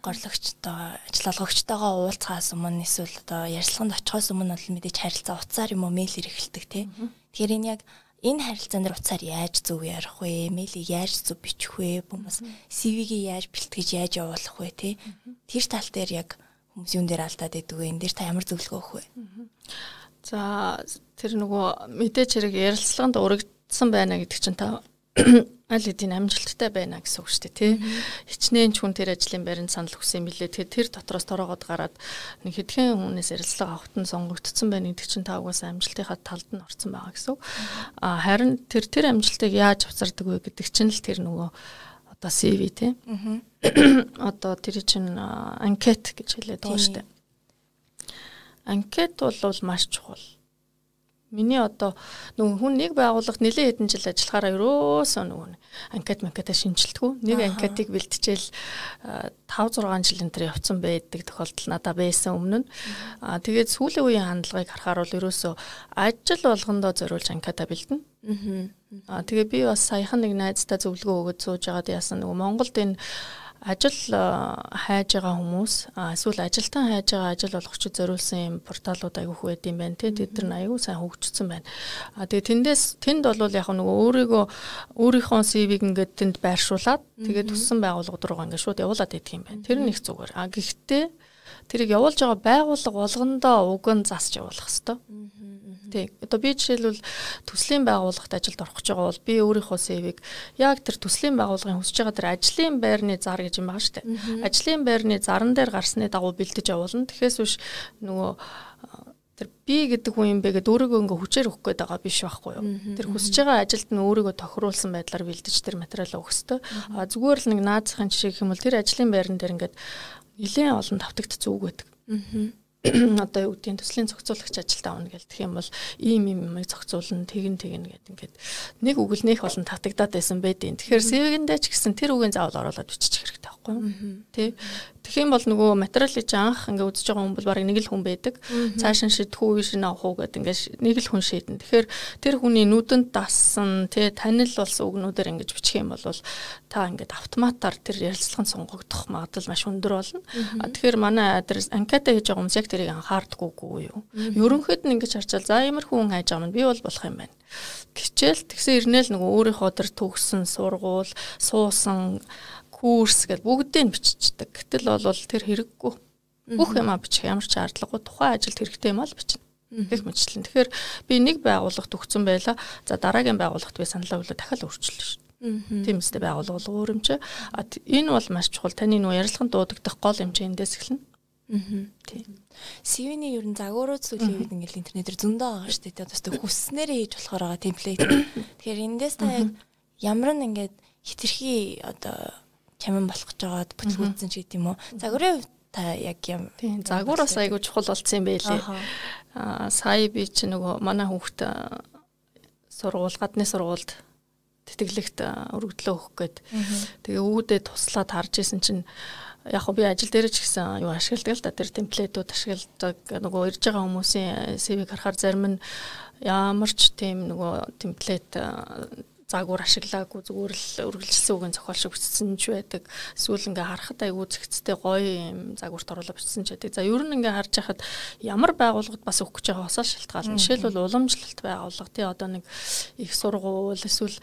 горлогчтой ажил олгогчтойгоо уулзахаас өмнө эсвэл одоо ярилцлаганд очихоос өмнө бол мэдээж харилцаа утсаар юм уу мэйлэр эхэлдэг тий. Тэгэхээр энэ яг энэ харилцаан дээр утсаар яаж зөв ярих вэ? Мэйлийг яаж зөв бичих вэ? Бумас CV-г яаж бэлтгэж яаж явуулах вэ тий? Тэр тал дээр яг хүмүүс юун дээр алдаад идэг вэ? Энэ дээр та ямар зөвлөгөө өгөх вэ? За тэр нөгөө мэдээж хэрэг ярилцлаганд урагдсан байна гэдэг чинь та аль хэдийн амжилттай байна гэсэн үг шүү дээ тий. Хичнээн ч хүн тэр ажлын байранд санал юм билээ. Тэгэхээр тэр дотроос тороогод гараад нэг хэдхэн хүнээс ярилцлага авахт нь сонгогдсон байна гэдэг чинь та угаасаа амжилтынхаа талд нь орсон байгаа гэсэн үг. А харин тэр тэр амжилтыг яаж авчирдаг вэ гэдэг чинь л тэр нөгөө одоо CV тий. Одоо тэр чинь анкет гэж хэлээд байгаа шүү дээ. Анкет бол маш чухал Миний одоо нөгөө хүн нэг байгууллагт нэлээд хэдэн жил ажиллахаараа ерөөсөө нөгөө анкет манкета шинжилтгүү. Нэг анкетыг бэлтжээл 5 6 жил энэ төр явцсан байдаг тохиолдол надад байсан өмнө нь. Аа тэгээд сүүлийн үеийн хандлагыг харахаар бол ерөөсөө ажил болгондоо зориулж анкета бэлдэнэ. Аа тэгээ би бас саяхан нэг найзтай зөвлөгөө өгöd сууж байгаад яасан нөгөө Монголд энэ ажил хайж байгаа хүмүүс эсвэл ажилтан хайж байгаа ажил олгогчид зориулсан юм порталууд айгүйх байд юм байна тий тэд нар айгүй сайн хөгжсөн байна. А тэгээ тэндээс тэнд бол яг нөгөө өөрийгөө өөрийнхөө CV-г ингээд тэнд байршуулад тэгээд төссөн байгууллагууд руу ингээд шууд явуулаад идэх юм байна. Тэр нь их зүгээр. А гэхдээ тэрийг явуулж байгаа байгууллага болгондоо уг нь засч явуулах хэвээр. Тий. Одоо би жишээлбэл төслийн байгууллагт ажилд орох гэж байгаа бол би өөрийнхөө CV-г яг тэр төслийн байгууллагын хүсэж байгаа тэр ажлын байрны зар гэж юм байгаа шүү дээ. Ажлын байрны зарн дээр гарсны дагуу бэлдэж явуулна. Тэгэхээс биш нөгөө тэр би гэдэг хүн юм бэ гэдээ өөрийгөө ингээ хүчээр өгөх гээд байгаа биш байхгүй юу. Тэр хүсэж байгаа ажилд нь өөрийгөө тохируулсан байдлаар бэлдэж тэр материалаа өгөх ёстой. А зүгээр л нэг наазахын жишээ гэх юм бол тэр ажлын байран дээр ингээд нэлээд олон давтагдц үг байдаг. Одоо юу гэдгийг төслийн зохицуулагч ажилд авна гэх юм бол ийм ийм юмыг зохицуулна тэгин тэгин гэдэг ингээд нэг үг л нэх олон татагдаад байсан байдیں۔ Тэгэхээр сэвэгэндээ ч гэсэн тэр үгийн заавал оруулаад бичих хэрэгтэй байхгүй юу? Тэ Тэгэх юм бол нөгөө материалыг анх ингээ үзэж байгаа хүн бол барыг нэг л хүн байдаг. Цааш нь шидэх үү шин авах уу гэдэг ингээ нэг л хүн шийдэн. Тэгэхээр тэр хүний нүдэнд дассан тий танил болсон үгнүүдээр ингэж бичих юм бол та ингээд автоматар тэр ярилцлаганд сонгогдох магадлал маш өндөр болно. Тэгэхээр манай тэр анкета хийж байгаа хүмүүс яг тэрийг анхаардаггүй юу. Ерөнхийд нь ингэж харчаал за ямар хүн хайж байгаа юм би бол болох юм байна. Гिचэл тэгсэн ирнээл нөгөө өөрийнхөө тэр төгсөн сургууль суусан курс гэж бүгдийг биччихдэг. Гэтэл бол тэр хэрэггүй. Бүх юмаа бичих ямар ч шаардлагагүй тухайн ажилд хэрэгтэй юм аа бичнэ. Гэх мэтлэн. Тэгэхээр би нэг байгууллагт өгсөн байла. За дараагийн байгууллагт би саналаа өглөө дахиад өөрчилнө шүү. Тийм үстэй байгууллага бол өөр юм чи. Энэ бол маш чухал. Таны нөө ярилцлаганд дуудагдах гол юм чи эндээс эхэлнэ. Аа. Тийм. CV-ний ер нь загварууд зүйлийн үед ингээл интернетээр зөндөө байгаа шүү дээ. Одоо хүснээрээ хийж болохоор байгаа темплейт. Тэгэхээр эндээс та яг ямар нэг ингээд хитрхи одоо чамин болох гэж байгаад бүтлгүүцсэн ч гэдэм үү. Загварын хувьд та яг юм. Тийм, загвар бас айгүй чухал болсон юм байлээ. Аа сая би чи нөгөө манай хүүхд сургууль гадны сургуульд тэтгэлэгт өргөдлөө өгөх гээд. Тэгээ үүдээ туслаад харж исэн чинь яг хөө би ажил дээр ч гэсэн юу ашигладаг л да тэр темплейтүүд ашигладаг. Нөгөө ирж байгаа хүмүүсийн CV-г харахаар зарим нь ямар ч тийм нөгөө темплейт заагуур ашиглаагүй зүгээр л үргэлжилсэн үгийн зохиол шиг бичсэн ч байдаг. Эсвэл ингээ харахад айгүй зэгцтэй гоё юм заагуурт оруулаад бичсэн ч байдаг. За ер нь ингээ харж байхад ямар байгууллагад бас өгөх гэж байгаа усаа шалтгаална. Жишээлбэл уламжлалт байгууллага тий одоо нэг их сургууль эсвэл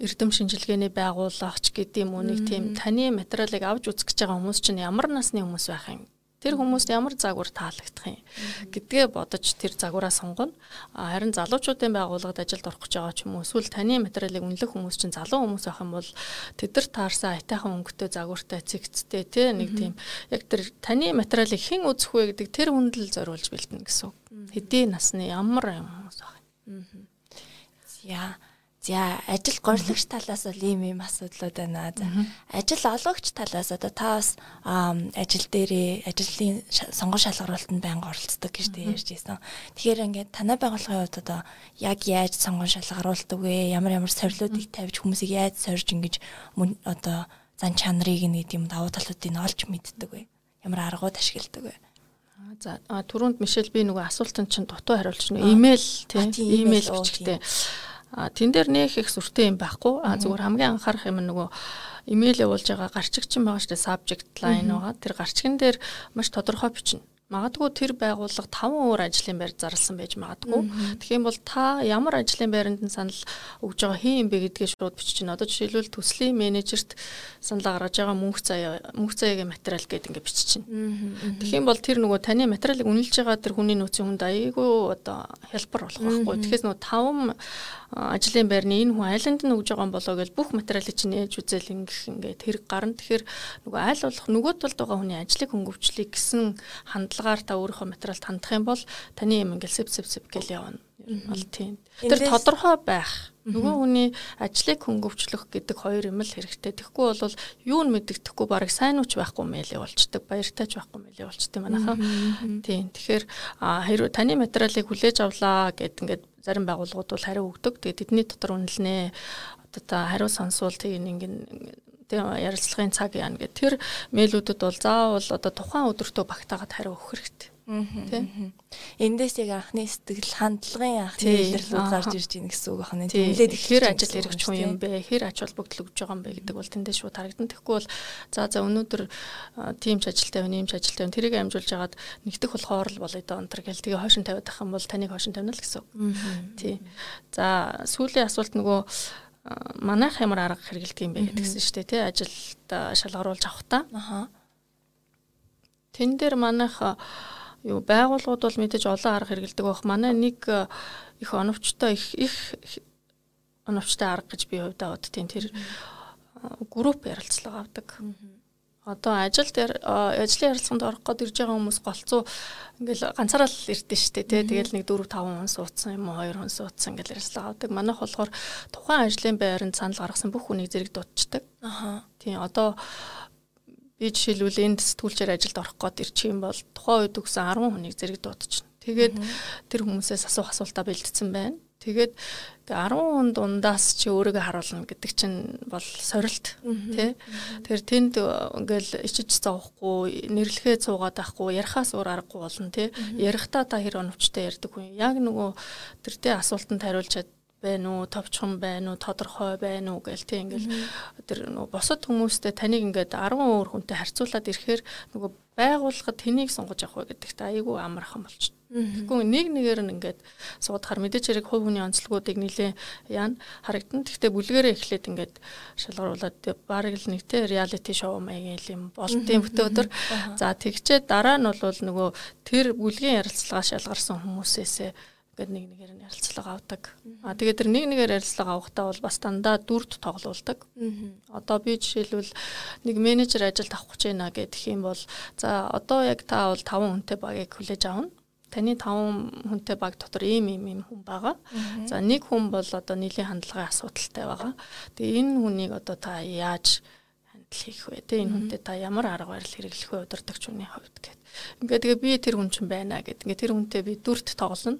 эрдэм шинжилгээний байгууллага ч гэдэг юм уу нэг тийм таны материалыг авч үзэх гэж байгаа хүмүүс чинь ямар насны хүмүүс байх юм Тэр хүмүүст ямар загвар таалагдах юм гэдгээ бодож тэр загвараа сонгоно. Харин залуучуудын байгууллагад ажилд орох гэж байгаа ч юм уу эсвэл таны материалыг үнэлэх хүмүүс чинь залуу хүмүүс байх юм бол тэдэр таарсан айтайхан өнгөтэй загвартай цэгцтэй тий нэг тийм яг тэр таны материалыг хэн үзэх вэ гэдэг тэр хүндэл зориулж бэлтэнэ гэсэн. Хэдийн насны ямар хүмүүс байх юм. Яа За ажил горилогч талаас бол ийм ийм асуудлууд байна. За ажил олгогч талаас одоо та бас ажил дээрээ ажлын сонгон шалгаруулалтанд байнга оролцдог гэж ярьж байсан. Тэгэхээр ингээд танай байгууллагын хувьд одоо яг яаж сонгон шалгаруулдаг вэ? Ямар ямар сорилуудыг тавьж хүмүүсийг яаж сорж ингэж одоо зан чанарыг нэг юм давуу талуудыг нь олж мэддэг вэ? Ямар аргууд ашигладаг вэ? За түрүүнд Мишель би нөгөө асуултанд чинь дутуу хариулж нөгөө имэйл тийм имэйл бичгтээ тэн дээр нэх их сүртэй юм байхгүй. А зүгээр хамгийн анхаарах юм нөгөө имэйл явуулж байгаа гарчигчин байгаа шүү дээ subject line байгаа. Тэр гарчигэн дээр маш тодорхой бичнэ. Магадгүй тэр байгууллага 5 өөр ажлын байр зарласан байж магадгүй. Тэгэх юм бол та ямар ажлын байранд нь санал өгж байгаа хин юм бэ гэдгээ шууд бичиж чинь. Одоо жишээлбэл төслийн менежерт санал гаргаж байгаа мөнх заяа мөнх заяагийн материал гэдэг ингээ бичиж чинь. Тэгэх юм бол тэр нөгөө таны материалыг үнэлж байгаа тэр хүний нөөцийн хүнд аяйгүй одоо хялбар болох байхгүй. Тэгэхээр нөгөө 5 ажлын байрны энэ хүн айланд нь өгж байгаа болоо гэж бүх материалыг чинь нээж үзэл ингэх ингээд хэрэг гарна. Тэгэхээр нөгөө айл болох нөгөө талд байгаа хүний ажлыг хөнгөвчлийг гэсэн хандлагаар та өөрийнхөө материалд хандах юм бол таны юм ингээд сэв сэв сэв гэл явна. Бол тийм. Тэр тодорхой байх. Нөгөө хүний ажлыг хөнгөвчлөх гэдэг хоёр юм л хэрэгтэй. Тэгэхгүй бол юу нь мэддэхгүй барыг сайн ууч байхгүй мэлээ болчдөг. Баяртайч байхгүй мэлээ болчдөг манайхаа. Тийм. Тэгэхээр хэрвээ таны материалыг хүлээж авлаа гэд ингээд зарим байгууллагууд бол хариу өгдөг. Тэгээд тэдний дотор үнэлнэ. Одоо та хариу сонсвол тийг ингээд ярилцлагын цаг яана гэх тэр мэйлүүдэд бол заавал одоо тухайн өдөртөө багтаагаад хариу өгөх хэрэгтэй. Тийм. Эндээс яг анхны сэтгэл хандлагын анхны илэрлүүд гарч ирж байна гэсэн үг байна. Тэмлээд ихэр ажил хэрэгч хүн юм бэ? Хэр ач холбогдол өгж байгаа юм бэ гэдэг бол тэндээс шууд харагдан. Тэгэхгүй бол за за өнөөдөр тимч ажилтай байна, имч ажилтай байна. Тэрийг амжуулж хагаад нэгдэх болохоор л болоо доо онтер гэл тэгээ хойшин тавиад ах юм бол таныг хойшин тавина л гэсэн үг. Тий. За сүүлийн асуулт нөгөө манайх ямар арга хэрэгэлдэг юм бэ гэдгсэн шүү дээ тий ажилд шалгаруулж авах та. Аха. Тэн дээр манайх юу байгууллагууд бол мэдээж олон арга хэрэгэлдэг байх. Манай нэг э, их оновчтой их их оновчтой арга гэж би хувьдаа боддtiin тэр групп ярилцлага авдаг. Одоо ажил дээр ажлын ярилцлаганд орох гээд ирж байгаа хүмүүс голцоо ингээл ганцаараа л ирдэ штэ тий. Тэгэл нэг 4 5 хүн суудсан юм уу 2 хүн суудсан ингээл ярилцлага авдаг. Манайх болохоор тухайн ажлын байранд санал гаргасан бүх хүнийг зэрэг дуудчихдаг. Аха. Тийм одоо би жишээлбэл энд сэтгүүлчээр ажилд орох гээд ирчих юм бол тухайн үед өгсөн 10 хүнийг зэрэг дуудчихна. Тэгээд тэр хүмүүсээс асуух асуултаа бэлдсэн байна. Тэгээд 10 хүн дундаас чи өөрийгөө харуулна гэдэг чинь бол сорилт тий. Тэгэхээр тэнд ингээл ичиж зовхгүй, нэрлэхээ цуугаад байхгүй, ярихаас өөр аргагүй болно тий. Ярихдаа та хэр оновчтой ярьдаг хүн. Яг нөгөө тэр тий асуултанд хариулж чад байна уу, товчхон байна уу, тодорхой байна уу гэл тий ингээл тэр нөгөө босод хүмүүстэй таныг ингээд 10 өөр хүнтэй харьцуулаад ирэхээр нөгөө байгууллагад тэнийг сонгож авах вэ гэдэгт айгүй амархан болчих Тэгэхгүй нэг нэгээр нь ингээд суудахаар мэдээч хэрэг хувь хүний онцлогуудыг нэлээ яана харагдан. Гэхдээ бүлгэрээ эхлээд ингээд шалгаруулад бараг л нэгтэй реалити шоу маягийн юм болтын бүтэн өдөр. За тэгчээ дараа нь бол нөгөө тэр бүлгийн ярилцлага шалгарсан хүмүүсээсээ ингээд нэг нэгээр нь ярилцлага авдаг. А тэгээд тэр нэг нэгээр ярилцлага авахдаа бол бас дандаа дүрд тоглоулдаг. Одоо би жишээлбэл нэг менежер ажилд авах гэж байна гэх юм бол за одоо яг та бол 5 хүнтэй багийг хүлээж авна таны 5 хүнтэй баг дотор ийм ийм ийм хүн байгаа. За нэг хүн бол одоо нийлийн хандлагын асуудалтай байгаа. Тэгээ энэ хүнийг одоо та яаж хандл хийх вэ? Тэ энэ хүнтэй та ямар арга барил хэрэглэх вэ удирдахч хүний хувьд гэд. Ингээд тэгээ би тэр хүн чинь байна гэд. Ингээд тэр хүнтэй би дүрт тоглоно.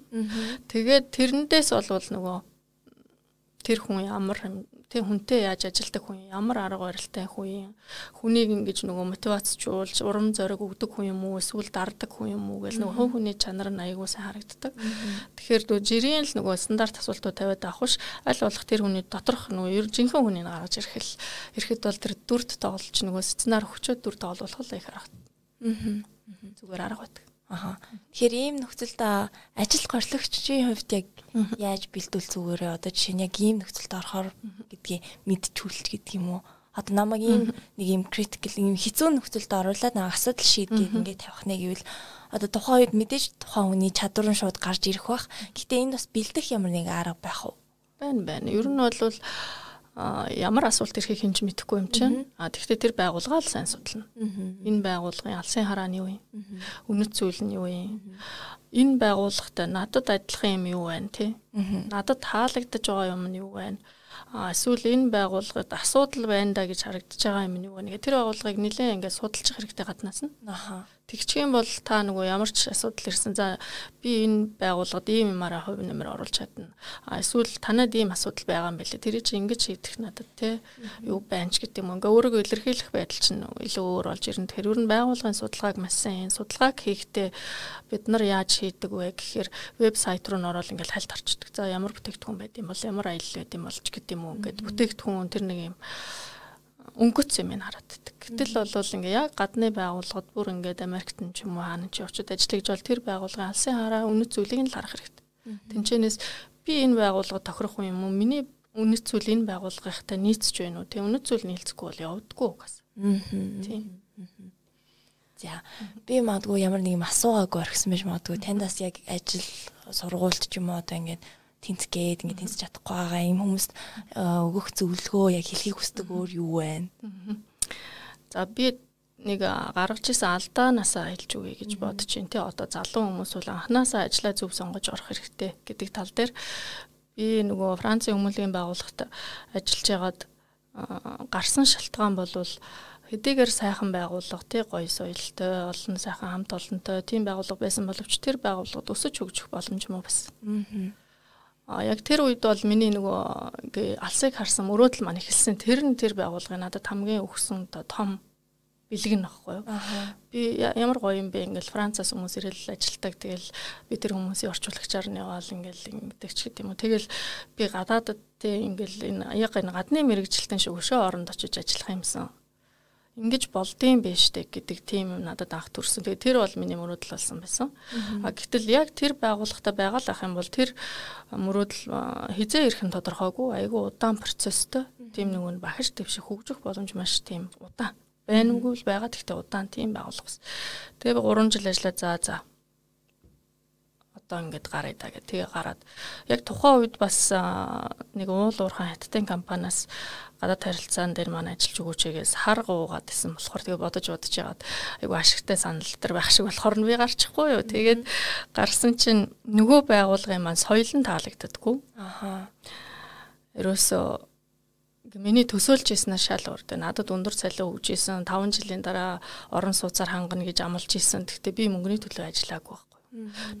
Тэгээд тэрнээс болвол нөгөө тэр хүн ямар тэг хүнтэй яаж ажилдаг хүн ямар арга барилтай хүн хүнийг ингэж нөгөө мотивацжуулж урам зориг өгдөг хүн юм уу эсвэл дарддаг хүн юм уу гэл нөгөө хөв хүний чанар нь аягүй сайн харагддаг. Тэгэхээр нөгөө жирийн л нөгөө стандарт асуултууд тавиад авах ш аль болох тэр хүний доторх нөгөө ер жинхэнэ хүнийг гаргаж ирэх л эрэхэд бол тэр дүрд тоглож нөгөө сценар өгчөөд дүр тоглох л их харагд. Зүгээр арга байдаг. Аха. Тэгэхээр ийм нөхцөлд ажил горлогчийн хувьд яг яаж бэлдүүл зүгээрээ одоо жишээ нь яг ийм нөхцөлд орохоор гэдгийг мэдчихүүлч гэдэг юм уу? Одоо намайг ийм нэг юм критикл ийм хэцүү нөхцөлд оруулаад нэг асуудал шийдгээд ингээд тавих нэг гэвэл одоо тухайн үед мэдээж тухайн хүний чадвар нь шууд гарч ирэх бах. Гэтэ энд бас бэлдэх ямар нэг арга байх уу? Байна байна. Ер нь бол ямар асуулт ирэхийг хэн ч мэдэхгүй юм чинь. А тэгвэл тэр байгууллага л сайн судална. Энэ байгууллагын алсын хараа нь юу юм? Үнэт зүйл нь юу юм? Энэ байгууллагатай надад адилхан юм юу байна тий? Надад таалагдж байгаа юм нь юу байна? А эсвэл энэ байгууллагад асуудал байна да гэж харагдаж байгаа юм нь юу вэ? Тэр байгууллагыг нэлээд ингээд судалж хэрэгтэй гаднаас нь. Аха Тэгчих юм бол та нөгөө ямар ч асуудал ирсэн. За би энэ байгууллагад ийм юмараа хувь нэмэр оруулж чадна. А эсвэл танад ийм асуудал байгаа юм байлээ. Тэр чинь ингэж хийдэх надад те юу байна ч гэдэг юм. Ингээ өөрийгөө илэрхийлэх байдал чинь илүү өөр болж ирнэ. Ер нь байгууллагын судалгааг маш сайн. Судалгааг хийхдээ бид нар яаж хийдэг вэ гэхээр вебсайт руу н ороод ингээл хальт орчдөг. За ямар бүтээгдэхүүн байд юм бол ямар аялал байд юм болж гэдэг юм уу. Ингээд бүтээгдэхүүн тэр нэг юм өнгөц юм харагддаг. Гэтэл бол ингээ яг гадны байгууллагад бүр ингээд Америкт ч юм уу хаана ч очиод ажиллаж бол тэр байгууллагын алсын хараа үнэт зүйлийг нь л харах хэрэгтэй. Тинчэнээс би энэ байгууллага тохирох юм уу? Миний үнэт зүйл энэ байгууллагынхтай нийцж байна уу? Тэг үнэт зүйл нийлцэхгүй бол явдаггүй угаас. Тийм. За би магадгүй ямар нэг юм асуугаагүй орхисон байж магадгүй таньдас яг ажил сургуульд ч юм уу одоо ингээд тэнцгээд ингээд тэнцэж чадахгүй байгаа юм хүмүүст өгөх зөвлөгөө яг хэлхийг хүсдэг өөр юу вэ? За би нэг гаргаж исэн алдаанаасаа хэлж үгэй гэж бодож байна тий одоо залуу хүмүүс бол анханасаа ажиллаа зөв сонгож орох хэрэгтэй гэдэг тал дээр би нөгөө Францын хүмүүлийн байгууллагт ажиллаж байгаад гарсан шалтгаан бол хэдийгээр сайхан байгууллага тий гоё соёлтой олон сайхан хамт олонтой тийм байгууллага байсан боловч тэр байгууллагад өсөж хөгжих боломж муу байсан. Аа А яг тэр үед бол миний нөгөө ингээ алсыг харсан мөрөөдөл маань ихэлсэн. Тэр нь тэр байгууллагын надад хамгийн өгсөн том бэлэг нь баггүй юу. Би ямар гоё юм бэ ингээл Францаас хүмүүс ирэл ажилтдаг. Тэгэл би тэр хүмүүсийн орчуулагчаар нь яваал ингээл ингэдэг ч гэдэм үү. Тэгэл би гадаадд тий ингээл энэ яг энэ гадны мэрэгжилтэн шиг өшөө оронд очиж ажиллах юмсан ингэж болдсон байж штэ гэдэг тийм юм надад анх төрсөн. Тэгээ тэр бол миний мөрөөдөл болсон байсан. А гэтэл яг тэр байгууллагатай байгаа л ах юм бол тэр мөрөөдөл хизээ ирэх нь тодорхойгүй айгүй удаан процесстэй. Тийм нэг нь бахиж твших хөгжих боломж маш тийм удаан. Байнгүй л байгаа гэхдээ удаан тийм байгууллага бас. Тэгээ би 3 жил ажиллаа за за одоо ингээд гараа да гэх тэгээ гараад яг тухайн үед бас нэг уул уурхайн хаттын компаниас гадаад харилцаан дээр маань ажиллаж өгөөчгээс хар гуугаад исэн болохоор тэгээ бодож бодож яагаад айгу ашигтай санал дээр байх шиг болохоор би гарчихгүй юу. Тэгээд гарсан чинь нөгөө байгууллагын маань соёл нь таалагддаггүй. Ааа ерөөсөө миний төсөөлж ирсэнээр шал урд. Надад өндөр цалин өгж исэн 5 жилийн дараа орон сууцаар хангана гэж амлаж исэн. Гэхдээ би мөнгөний төлөө ажиллаагүй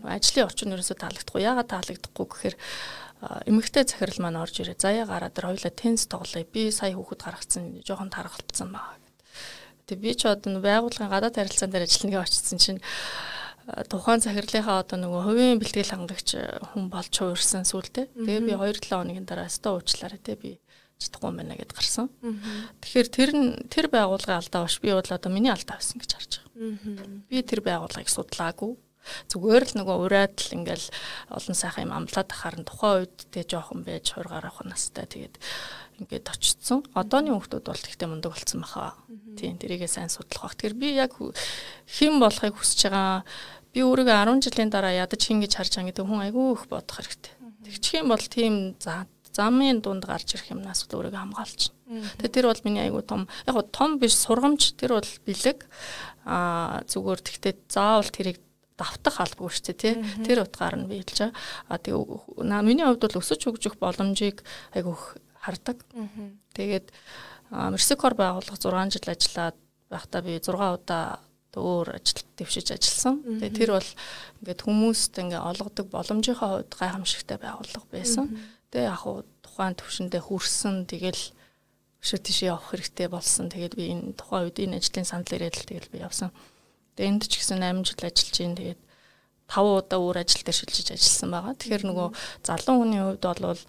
ажлын орчин ерөөсөө таалагдахгүй. Яагаад таалагдахгүй гэхээр эмэгтэй захирал маань орж ирээ. Заяа гараад тэр хоёлаа тенс тоглоё. Би сая хүүхэд гаргацсан жоохон тархалтсан байгаа гэд. Тэгээ би ч одоо байгууллагын гадаад харилцаан дээр ажиллана гэж очсон чинь тухайн захирлынхаа одоо нөгөө хувийн бэлтгэл хангагч хүн болж хуурсан сүултээ. Тэгээ би 2-7 хоногийн дараа өстө уучлаарай те би чадахгүй байна гэд гарсан. Тэгэхээр тэр нь тэр байгууллагын алдаа биш би бол одоо миний алдаа байсан гэж харж байгаа. Би тэр байгууллагыг судлаагүй. Зүгээр л нөгөө ураад л ингээл олон сайхан юм амлаад ахаар нь тухайн үед тэ жоохон байж хургаар авах настай тэгээд ингээд очсон. Одооны хүмүүс бол ихтэй мундаг болсон баха. Тийм тэрийгээ сайн судлах бах. Тэгэхээр би яг хэн болохыг хүсэж байгаа би өөрийгөө 10 жилийн дараа ядаж хин гэж харж байгаа гэдэг хүн айгүй их бодох хэрэгтэй. Тэгчих юм бол тийм за замын дунд гарч ирэх юмнаас өөрийгөө хамгаалчихна. Тэгээ тэр бол миний айгуу том яг гоо том биш сургамж тэр бол бэлэг аа зүгээр тэгтээ заавал тэрийг давтах албагүй шүү дээ тий. Тэр утгаар нь би хэлж байгаа. А тэгээ миний хувьд бол өсөж хөгжих боломжийг айгуух хардаг. Тэгээд Мерсикор байгууллага 6 жил ажиллаад байхдаа би 6 удаа өөр ажил дэвшиж ажилласан. Тэгээ тэр бол ингээд хүмүүст ингээ олгодог боломжийнхаа хувьд гайхамшигтай байгууллага байсан. Тэгээ яг хуу тухайн төвшөндөө хүрсэн тэгэл өшөө тийш явах хэрэгтэй болсон. Тэгээд би энэ тухайн үед энэ ажлын санал ирээд л тэгэл би явсан. Тэгээд энд ч гэсэн 8 жил ажиллаж ийн тэгээд 5 удаа өөр ажил дээр шилжиж ажилласан байгаа. Тэгэхээр нөгөө залуу хүний хувьд бол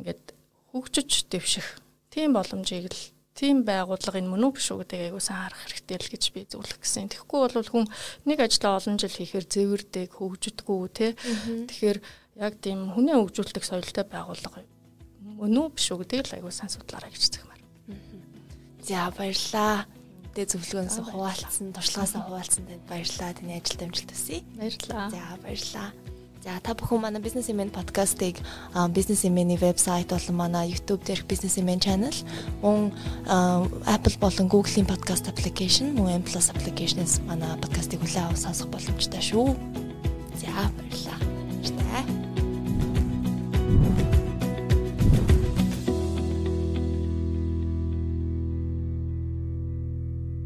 ингээд хөгжиж дэвших тийм боломжийг л тийм байгууллага энэ мөн үү биш үү гэдэг айгуу сайн харах хэрэгтэй л гэж би зөвлөх гэсэн. Тэгэхгүй бол хүн нэг ажлаа олон жил хийхээр зэвэрдэг, хөгждөггүй тий. Тэгэхээр яг тийм хүнээ хөгжүүлдэг соёлтой байгууллага мөн үү биш үү гэдгийг л аягүй сайн судлаарай гэж зэгмээр. За баярлаа. Тэ зөвлөгөөнөөс хуваалцсан, туршлагаасаа хуваалцсан танд баярлалаа. Таны ажилд амжилт хүсье. Баярлалаа. За баярлалаа. За та бүхэн манай Business Women podcast-ыг Business Women-ийн вебсайт болон манай YouTube дээрх Business Women channel, мөн Apple болон Google-ийн podcast application, мөн M+ application-с манай podcast-ыг хүлээн авах сонсох боломжтой шүү. За баярлалаа. Баярлалаа.